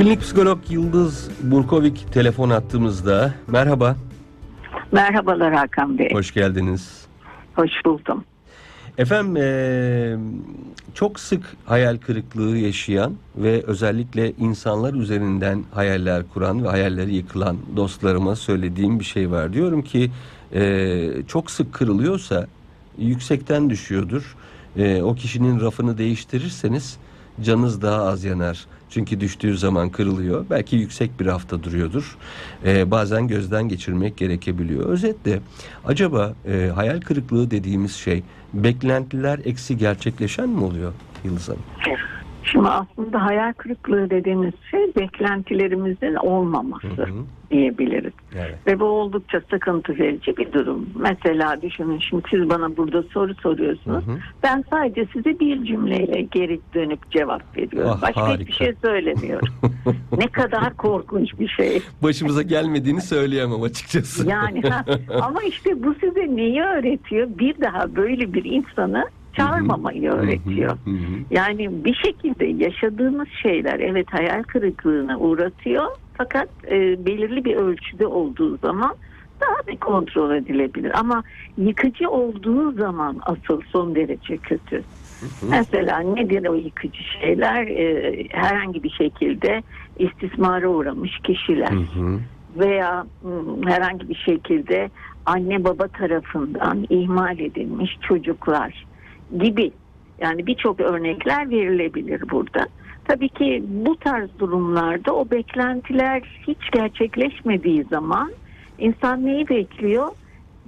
Klinik psikolog Yıldız Burkovik telefon attığımızda. Merhaba, Merhabalar Hakan Bey. hoş geldiniz. Hoş buldum. Efendim eee, çok sık hayal kırıklığı yaşayan ve özellikle insanlar üzerinden hayaller kuran ve hayalleri yıkılan dostlarıma söylediğim bir şey var. Diyorum ki eee, çok sık kırılıyorsa yüksekten düşüyordur. Eee, o kişinin rafını değiştirirseniz canınız daha az yanar. Çünkü düştüğü zaman kırılıyor. Belki yüksek bir rafta duruyordur. Eee, bazen gözden geçirmek gerekebiliyor. Özetle acaba eee, hayal kırıklığı dediğimiz şey beklentiler eksi gerçekleşen mi oluyor Yıldız Hanım? Şimdi aslında hayal kırıklığı dediğimiz şey beklentilerimizin olmaması Hı hı. diyebiliriz. Evet. Ve bu oldukça sıkıntı verici bir durum. Mesela düşünün şimdi siz bana burada soru soruyorsunuz. Hı hı. Ben sadece size bir cümleyle geri dönüp cevap veriyorum. Ah, Başka harika. hiçbir şey söylemiyorum. ne kadar korkunç bir şey. Başımıza gelmediğini söyleyemem açıkçası. Yani ha, ama işte bu size neyi öğretiyor? Bir daha böyle bir insanı çağırmamayı öğretiyor. Yani bir şekilde yaşadığımız şeyler evet hayal kırıklığına uğratıyor fakat e, belirli bir ölçüde olduğu zaman daha bir kontrol edilebilir. Ama yıkıcı olduğu zaman asıl son derece kötü. Mesela nedir o yıkıcı şeyler? E, herhangi bir şekilde istismara uğramış kişiler veya herhangi bir şekilde anne baba tarafından ihmal edilmiş çocuklar gibi yani birçok örnekler verilebilir burada. Tabii ki bu tarz durumlarda o beklentiler hiç gerçekleşmediği zaman insan neyi bekliyor?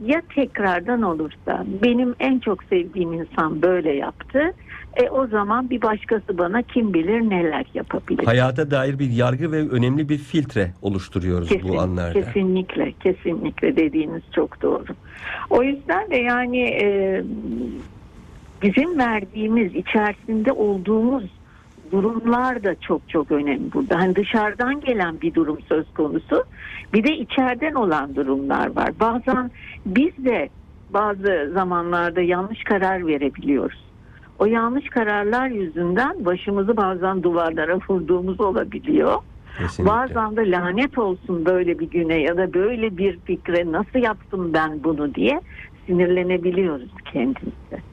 Ya tekrardan olursa benim en çok sevdiğim insan böyle yaptı. E o zaman bir başkası bana kim bilir neler yapabilir. Hayata dair bir yargı ve önemli bir filtre oluşturuyoruz bu anlarda. Kesinlikle, kesinlikle dediğiniz çok doğru. O yüzden de yani e, bizim verdiğimiz, içerisinde olduğumuz durumlar da çok çok önemli burada. Hani dışarıdan gelen bir durum söz konusu, bir de içeriden olan durumlar var. Bazen biz de bazı zamanlarda yanlış karar verebiliyoruz. O yanlış kararlar yüzünden başımızı bazen duvarlara vurduğumuz olabiliyor. Kesinlikle. Bazen de lanet olsun böyle bir güne ya da böyle bir fikre nasıl yaptım ben bunu diye sinirlenebiliyoruz kendimize.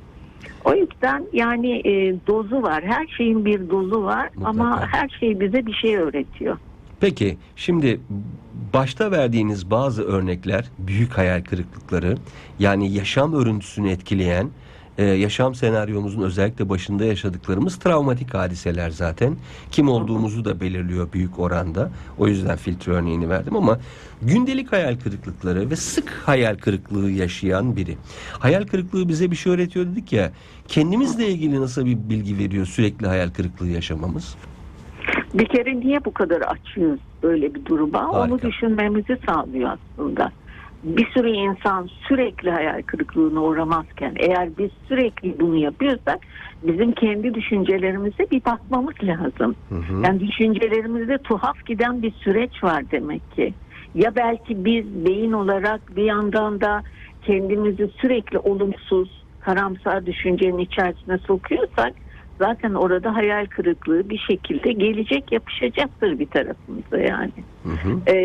O yüzden yani e, dozu var. Her şeyin bir dozu var ama Mutlaka. her şey bize bir şey öğretiyor. Peki şimdi başta verdiğiniz bazı örnekler büyük hayal kırıklıkları yani yaşam örüntüsünü etkileyen e, yaşam senaryomuzun özellikle başında yaşadıklarımız travmatik hadiseler zaten. Kim olduğumuzu da belirliyor büyük oranda. O yüzden filtre örneğini verdim ama gündelik hayal kırıklıkları ve sık hayal kırıklığı yaşayan biri. Hayal kırıklığı bize bir şey öğretiyor dedik ya. Kendimizle ilgili nasıl bir bilgi veriyor sürekli hayal kırıklığı yaşamamız? Bir kere niye bu kadar açıyoruz böyle bir duruma? Onu Harika. düşünmemizi sağlıyor aslında. Bir sürü insan sürekli hayal kırıklığına uğramazken eğer biz sürekli bunu yapıyorsak bizim kendi düşüncelerimize bir bakmamız lazım. Hı hı. Yani düşüncelerimizde tuhaf giden bir süreç var demek ki. Ya belki biz beyin olarak bir yandan da kendimizi sürekli olumsuz, karamsar düşüncenin içerisine sokuyorsak zaten orada hayal kırıklığı bir şekilde gelecek yapışacaktır bir tarafımıza yani. Hı hı. Ee,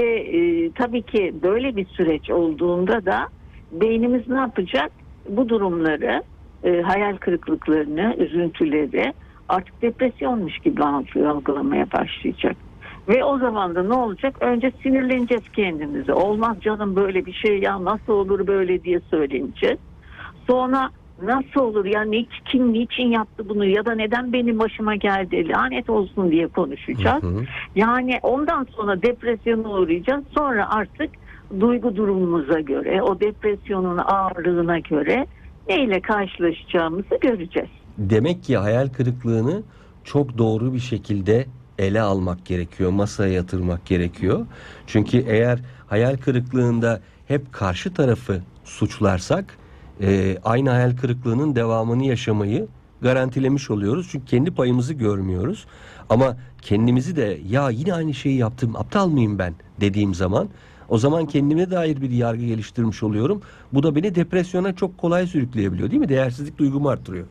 ve e, tabii ki böyle bir süreç olduğunda da beynimiz ne yapacak? Bu durumları, e, hayal kırıklıklarını, üzüntüleri artık depresyonmuş gibi algı- algılamaya başlayacak. Ve o zaman da ne olacak? Önce sinirleneceğiz kendimize. Olmaz canım böyle bir şey ya nasıl olur böyle diye söyleneceğiz. Sonra nasıl olur ya ne, kim niçin yaptı bunu ya da neden benim başıma geldi lanet olsun diye konuşacağız. Hı hı. Yani ondan sonra depresyona uğrayacağız. Sonra artık duygu durumumuza göre, o depresyonun ağırlığına göre neyle karşılaşacağımızı göreceğiz. Demek ki hayal kırıklığını çok doğru bir şekilde ele almak gerekiyor, masaya yatırmak gerekiyor. Çünkü eğer hayal kırıklığında hep karşı tarafı suçlarsak e, aynı hayal kırıklığının devamını yaşamayı garantilemiş oluyoruz. Çünkü kendi payımızı görmüyoruz. Ama kendimizi de ya yine aynı şeyi yaptım aptal mıyım ben dediğim zaman o zaman kendime dair bir yargı geliştirmiş oluyorum. Bu da beni depresyona çok kolay sürükleyebiliyor değil mi? Değersizlik duygumu arttırıyor.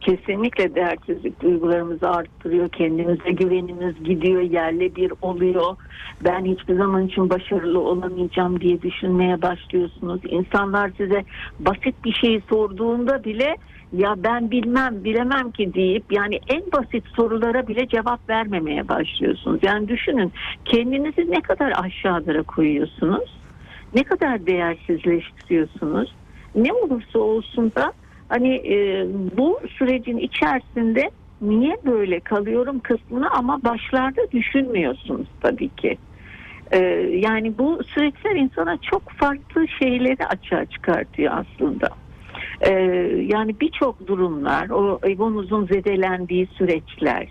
Kesinlikle değersizlik duygularımızı arttırıyor. Kendimize güvenimiz gidiyor, yerle bir oluyor. Ben hiçbir zaman için başarılı olamayacağım diye düşünmeye başlıyorsunuz. İnsanlar size basit bir şey sorduğunda bile ya ben bilmem, bilemem ki deyip yani en basit sorulara bile cevap vermemeye başlıyorsunuz. Yani düşünün kendinizi ne kadar aşağılara koyuyorsunuz, ne kadar değersizleştiriyorsunuz. Ne olursa olsun da hani e, bu sürecin içerisinde niye böyle kalıyorum kısmını ama başlarda düşünmüyorsunuz tabii ki. E, yani bu süreçler insana çok farklı şeyleri açığa çıkartıyor aslında. E, yani birçok durumlar, o egomuzun zedelendiği süreçler,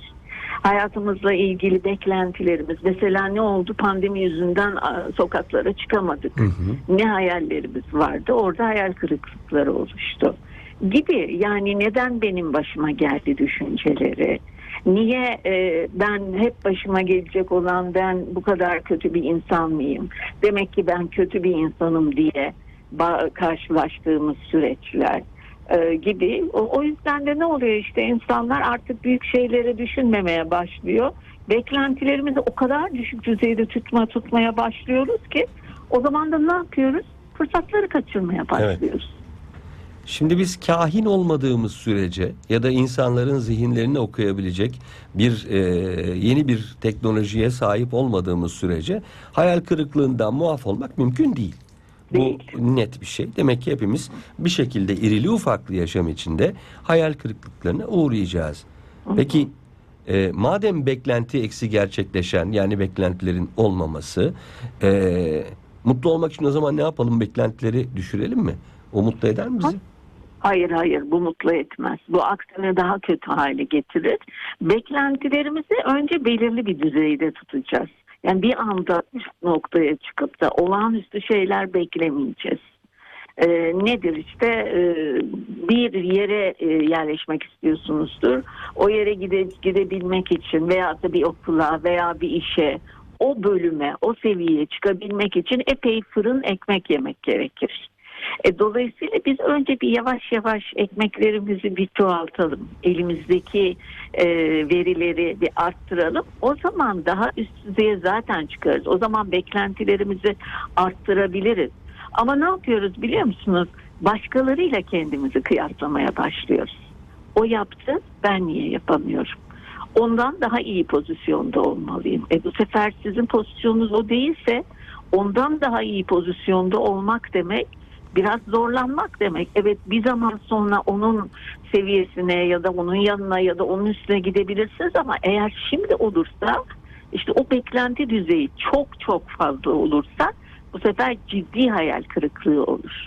hayatımızla ilgili beklentilerimiz. Mesela ne oldu? Pandemi yüzünden sokaklara çıkamadık. Hı hı. Ne hayallerimiz vardı? Orada hayal kırıklıkları oluştu. Gibi yani neden benim başıma geldi düşünceleri? Niye e, ben hep başıma gelecek olan ben bu kadar kötü bir insan mıyım? Demek ki ben kötü bir insanım diye karşılaştığımız süreçler e, gibi. O, o yüzden de ne oluyor işte insanlar artık büyük şeyleri düşünmemeye başlıyor. Beklentilerimizi o kadar düşük düzeyde tutma tutmaya başlıyoruz ki o zaman da ne yapıyoruz? Fırsatları kaçırmaya başlıyoruz. Şimdi biz kahin olmadığımız sürece ya da insanların zihinlerini okuyabilecek bir e, yeni bir teknolojiye sahip olmadığımız sürece hayal kırıklığından muaf olmak mümkün değil. Bu net bir şey. Demek ki hepimiz bir şekilde irili ufaklı yaşam içinde hayal kırıklıklarına uğrayacağız. Peki e, madem beklenti eksi gerçekleşen yani beklentilerin olmaması e, mutlu olmak için o zaman ne yapalım beklentileri düşürelim mi? O mutlu eder mi bizi? Hayır hayır bu mutlu etmez. Bu aksine daha kötü hale getirir. Beklentilerimizi önce belirli bir düzeyde tutacağız. Yani bir anda üst noktaya çıkıp da olağanüstü şeyler beklemeyeceğiz. Ee, nedir işte e, bir yere e, yerleşmek istiyorsunuzdur. O yere gide, gidebilmek için veya da bir okula veya bir işe o bölüme, o seviyeye çıkabilmek için epey fırın ekmek yemek gerekir. E, dolayısıyla biz önce bir yavaş yavaş ekmeklerimizi bir çoğaltalım. Elimizdeki e, verileri bir arttıralım. O zaman daha üst düzeye zaten çıkarız. O zaman beklentilerimizi arttırabiliriz. Ama ne yapıyoruz biliyor musunuz? Başkalarıyla kendimizi kıyaslamaya başlıyoruz. O yaptı, ben niye yapamıyorum? Ondan daha iyi pozisyonda olmalıyım. E bu sefer sizin pozisyonunuz o değilse ondan daha iyi pozisyonda olmak demek biraz zorlanmak demek. Evet bir zaman sonra onun seviyesine ya da onun yanına ya da onun üstüne gidebilirsiniz ama eğer şimdi olursa işte o beklenti düzeyi çok çok fazla olursa bu sefer ciddi hayal kırıklığı olur.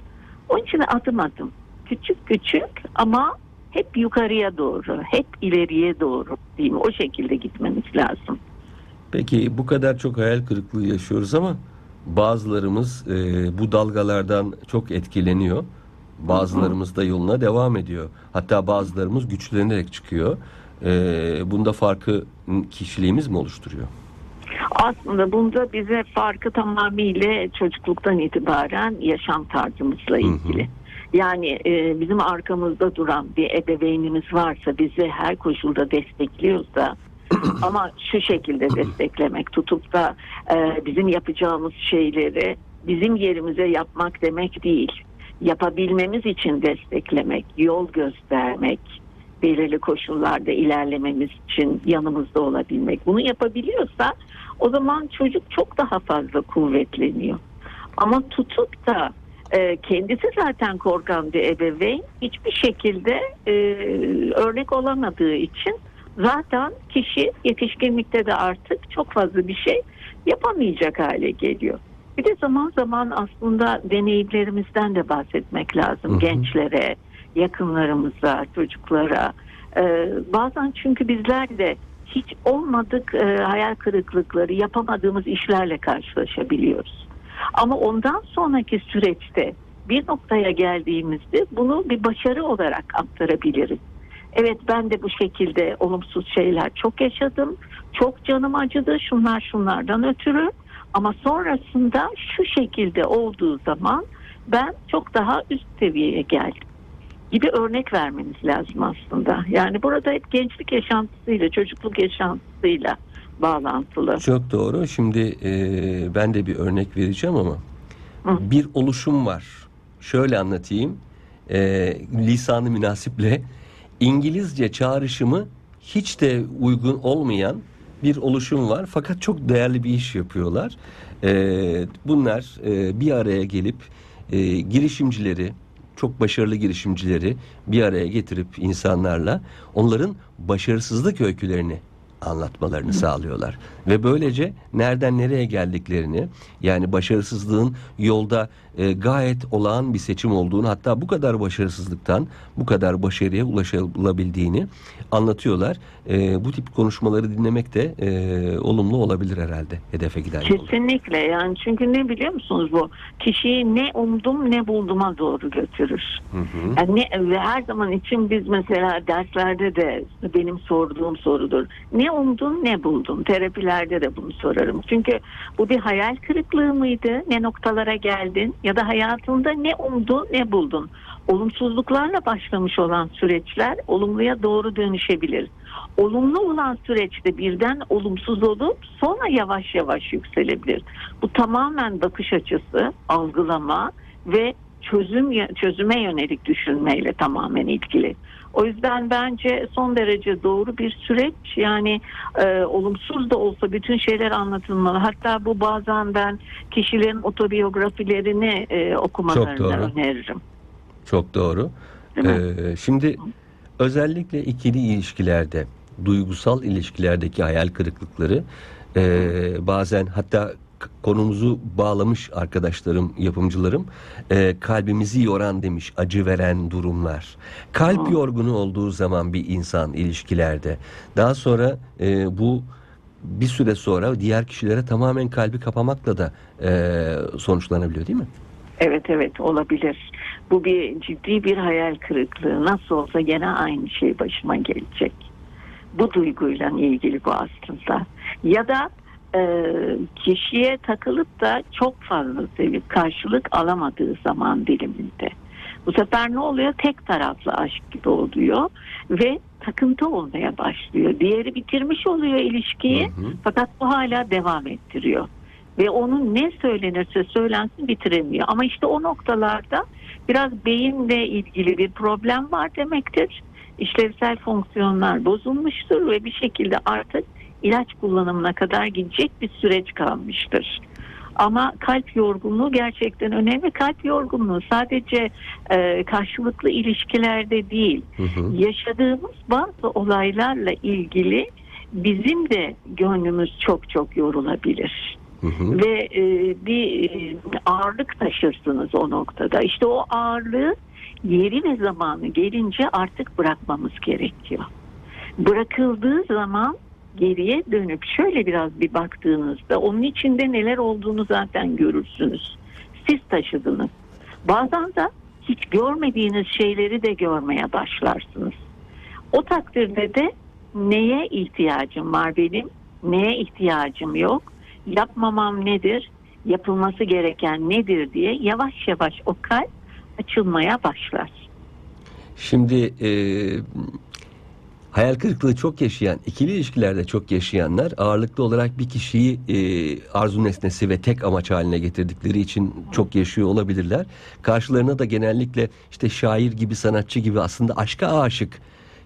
Onun için adım adım küçük küçük ama hep yukarıya doğru, hep ileriye doğru mi? O şekilde gitmemiz lazım. Peki bu kadar çok hayal kırıklığı yaşıyoruz ama bazılarımız e, bu dalgalardan çok etkileniyor. Bazılarımız da yoluna devam ediyor. Hatta bazılarımız güçlenerek çıkıyor. E, bunda farkı kişiliğimiz mi oluşturuyor? Aslında bunda bize farkı tamamıyla çocukluktan itibaren yaşam tarzımızla ilgili. Yani e, bizim arkamızda duran bir ebeveynimiz varsa bizi her koşulda destekliyorsa ama şu şekilde desteklemek tutup da e, bizim yapacağımız şeyleri bizim yerimize yapmak demek değil. Yapabilmemiz için desteklemek, yol göstermek, belirli koşullarda ilerlememiz için yanımızda olabilmek. Bunu yapabiliyorsa o zaman çocuk çok daha fazla kuvvetleniyor. Ama tutup da e, kendisi zaten korkan bir ebeveyn hiçbir şekilde e, örnek olamadığı için zaten kişi yetişkinlikte de artık çok fazla bir şey yapamayacak hale geliyor. Bir de zaman zaman aslında deneyimlerimizden de bahsetmek lazım Hı hı. gençlere, yakınlarımıza, çocuklara. Ee, bazen çünkü bizler de hiç olmadık e, hayal kırıklıkları, yapamadığımız işlerle karşılaşabiliyoruz. Ama ondan sonraki süreçte bir noktaya geldiğimizde bunu bir başarı olarak aktarabiliriz. Evet ben de bu şekilde olumsuz şeyler çok yaşadım. Çok canım acıdı şunlar şunlardan ötürü. Ama sonrasında şu şekilde olduğu zaman ben çok daha üst seviyeye geldim. gibi örnek vermeniz lazım aslında. Yani burada hep gençlik yaşantısıyla, çocukluk yaşantısıyla bağlantılı. Çok doğru. Şimdi e, ben de bir örnek vereceğim ama Hı. bir oluşum var. Şöyle anlatayım. E, lisanı münasiple İngilizce çağrışımı hiç de uygun olmayan bir oluşum var. Fakat çok değerli bir iş yapıyorlar. E, bunlar e, bir araya gelip e, girişimcileri, çok başarılı girişimcileri bir araya getirip insanlarla onların başarısızlık öykülerini anlatmalarını sağlıyorlar. Ve böylece nereden nereye geldiklerini yani başarısızlığın yolda e, gayet olağan bir seçim olduğunu hatta bu kadar başarısızlıktan bu kadar başarıya ulaşılabildiğini anlatıyorlar. E, bu tip konuşmaları dinlemek de e, olumlu olabilir herhalde hedefe giden yolda. Kesinlikle yani çünkü ne biliyor musunuz bu kişiyi ne umdum ne bulduma doğru götürür. Hı hı. Yani ne, ve her zaman için biz mesela derslerde de benim sorduğum sorudur. Ne umdun ne buldun? Terapilerde de bunu sorarım. Çünkü bu bir hayal kırıklığı mıydı? Ne noktalara geldin? Ya da hayatında ne umdun ne buldun? Olumsuzluklarla başlamış olan süreçler olumluya doğru dönüşebilir. Olumlu olan süreçte birden olumsuz olup sonra yavaş yavaş yükselebilir. Bu tamamen bakış açısı, algılama ve çözüm çözüme yönelik düşünmeyle tamamen ilgili. O yüzden bence son derece doğru bir süreç. Yani e, olumsuz da olsa bütün şeyler anlatılmalı. Hatta bu bazen ben kişilerin otobiyografilerini e, Çok okumalarını doğru. öneririm. Çok doğru. Ee, şimdi özellikle ikili ilişkilerde, duygusal ilişkilerdeki hayal kırıklıkları e, bazen hatta konumuzu bağlamış arkadaşlarım, yapımcılarım e, kalbimizi yoran demiş, acı veren durumlar. Kalp Hı. yorgunu olduğu zaman bir insan ilişkilerde daha sonra e, bu bir süre sonra diğer kişilere tamamen kalbi kapamakla da e, sonuçlanabiliyor değil mi? Evet evet olabilir. Bu bir ciddi bir hayal kırıklığı. Nasıl olsa gene aynı şey başıma gelecek. Bu duyguyla ilgili bu aslında. Ya da e, kişiye takılıp da çok fazla sevip karşılık alamadığı zaman diliminde. Bu sefer ne oluyor? Tek taraflı aşk gibi oluyor ve takıntı olmaya başlıyor. Diğeri bitirmiş oluyor ilişkiyi Hı hı. fakat bu hala devam ettiriyor. Ve onun ne söylenirse söylensin bitiremiyor. Ama işte o noktalarda biraz beyinle ilgili bir problem var demektir. İşlevsel fonksiyonlar bozulmuştur ve bir şekilde artık ilaç kullanımına kadar gidecek bir süreç kalmıştır. Ama kalp yorgunluğu gerçekten önemli. Kalp yorgunluğu sadece e, karşılıklı ilişkilerde değil, Hı hı. yaşadığımız bazı olaylarla ilgili bizim de gönlümüz çok çok yorulabilir. Hı hı. Ve e, bir e, ağırlık taşırsınız o noktada. İşte o ağırlığı yeri ve zamanı gelince artık bırakmamız gerekiyor. Bırakıldığı zaman geriye dönüp şöyle biraz bir baktığınızda onun içinde neler olduğunu zaten görürsünüz. Siz taşıdınız. Bazen de hiç görmediğiniz şeyleri de görmeye başlarsınız. O takdirde de neye ihtiyacım var benim, neye ihtiyacım yok, yapmamam nedir, yapılması gereken nedir diye yavaş yavaş o kalp açılmaya başlar. Şimdi e, hayal kırıklığı çok yaşayan, ikili ilişkilerde çok yaşayanlar ağırlıklı olarak bir kişiyi e, arzu nesnesi ve tek amaç haline getirdikleri için çok yaşıyor olabilirler. Karşılarına da genellikle işte şair gibi, sanatçı gibi aslında aşka aşık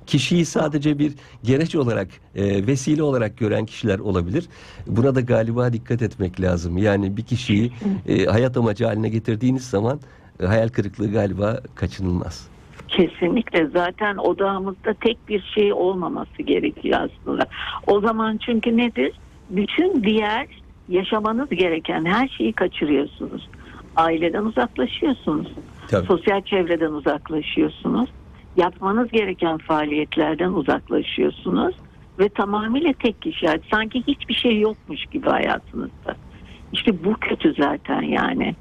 kişiyi sadece bir gereç olarak, e, vesile olarak gören kişiler olabilir. Buna da galiba dikkat etmek lazım. Yani bir kişiyi e, hayat amacı haline getirdiğiniz zaman e, hayal kırıklığı galiba kaçınılmaz. Kesinlikle zaten odağımızda tek bir şey olmaması gerekiyor aslında. O zaman çünkü nedir? Bütün diğer yaşamanız gereken her şeyi kaçırıyorsunuz. Aileden uzaklaşıyorsunuz. Tabii. Sosyal çevreden uzaklaşıyorsunuz. Yapmanız gereken faaliyetlerden uzaklaşıyorsunuz. Ve tamamıyla tek kişi. Sanki hiçbir şey yokmuş gibi hayatınızda. İşte bu kötü zaten yani.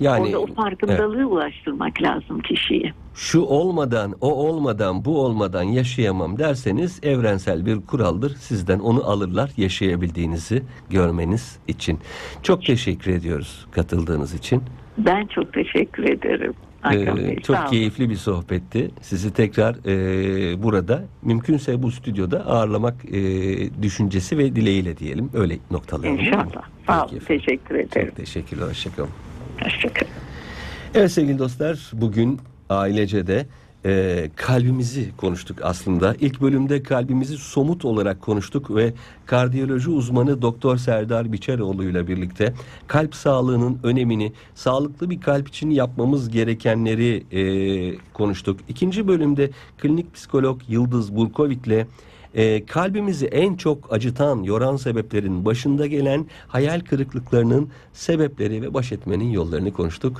Yani Orada o evet. farkındalığı ulaştırmak lazım kişiye. şu olmadan, o olmadan, bu olmadan yaşayamam derseniz evrensel bir kuraldır. Sizden onu alırlar yaşayabildiğinizi görmeniz için. Çok teşekkür ediyoruz katıldığınız için. Ben çok teşekkür ederim. Hakan Ee, Bey. çok keyifli bir sohbetti. Sizi tekrar e, burada mümkünse bu stüdyoda ağırlamak e, düşüncesi ve dileğiyle diyelim. Öyle noktalayalım. İnşallah. Sağ olun. Teşekkür ederim. Çok teşekkürler. Hoşçakalın. Hoşçakalın. Evet sevgili dostlar bugün ailece de e, kalbimizi konuştuk aslında. İlk bölümde kalbimizi somut olarak konuştuk ve kardiyoloji uzmanı Doktor Serdar Biçeroğlu ile birlikte kalp sağlığının önemini, sağlıklı bir kalp için yapmamız gerekenleri e, konuştuk. İkinci bölümde klinik psikolog Yıldız Burkovik ile e, kalbimizi en çok acıtan, yoran sebeplerin başında gelen hayal kırıklıklarının sebepleri ve baş etmenin yollarını konuştuk.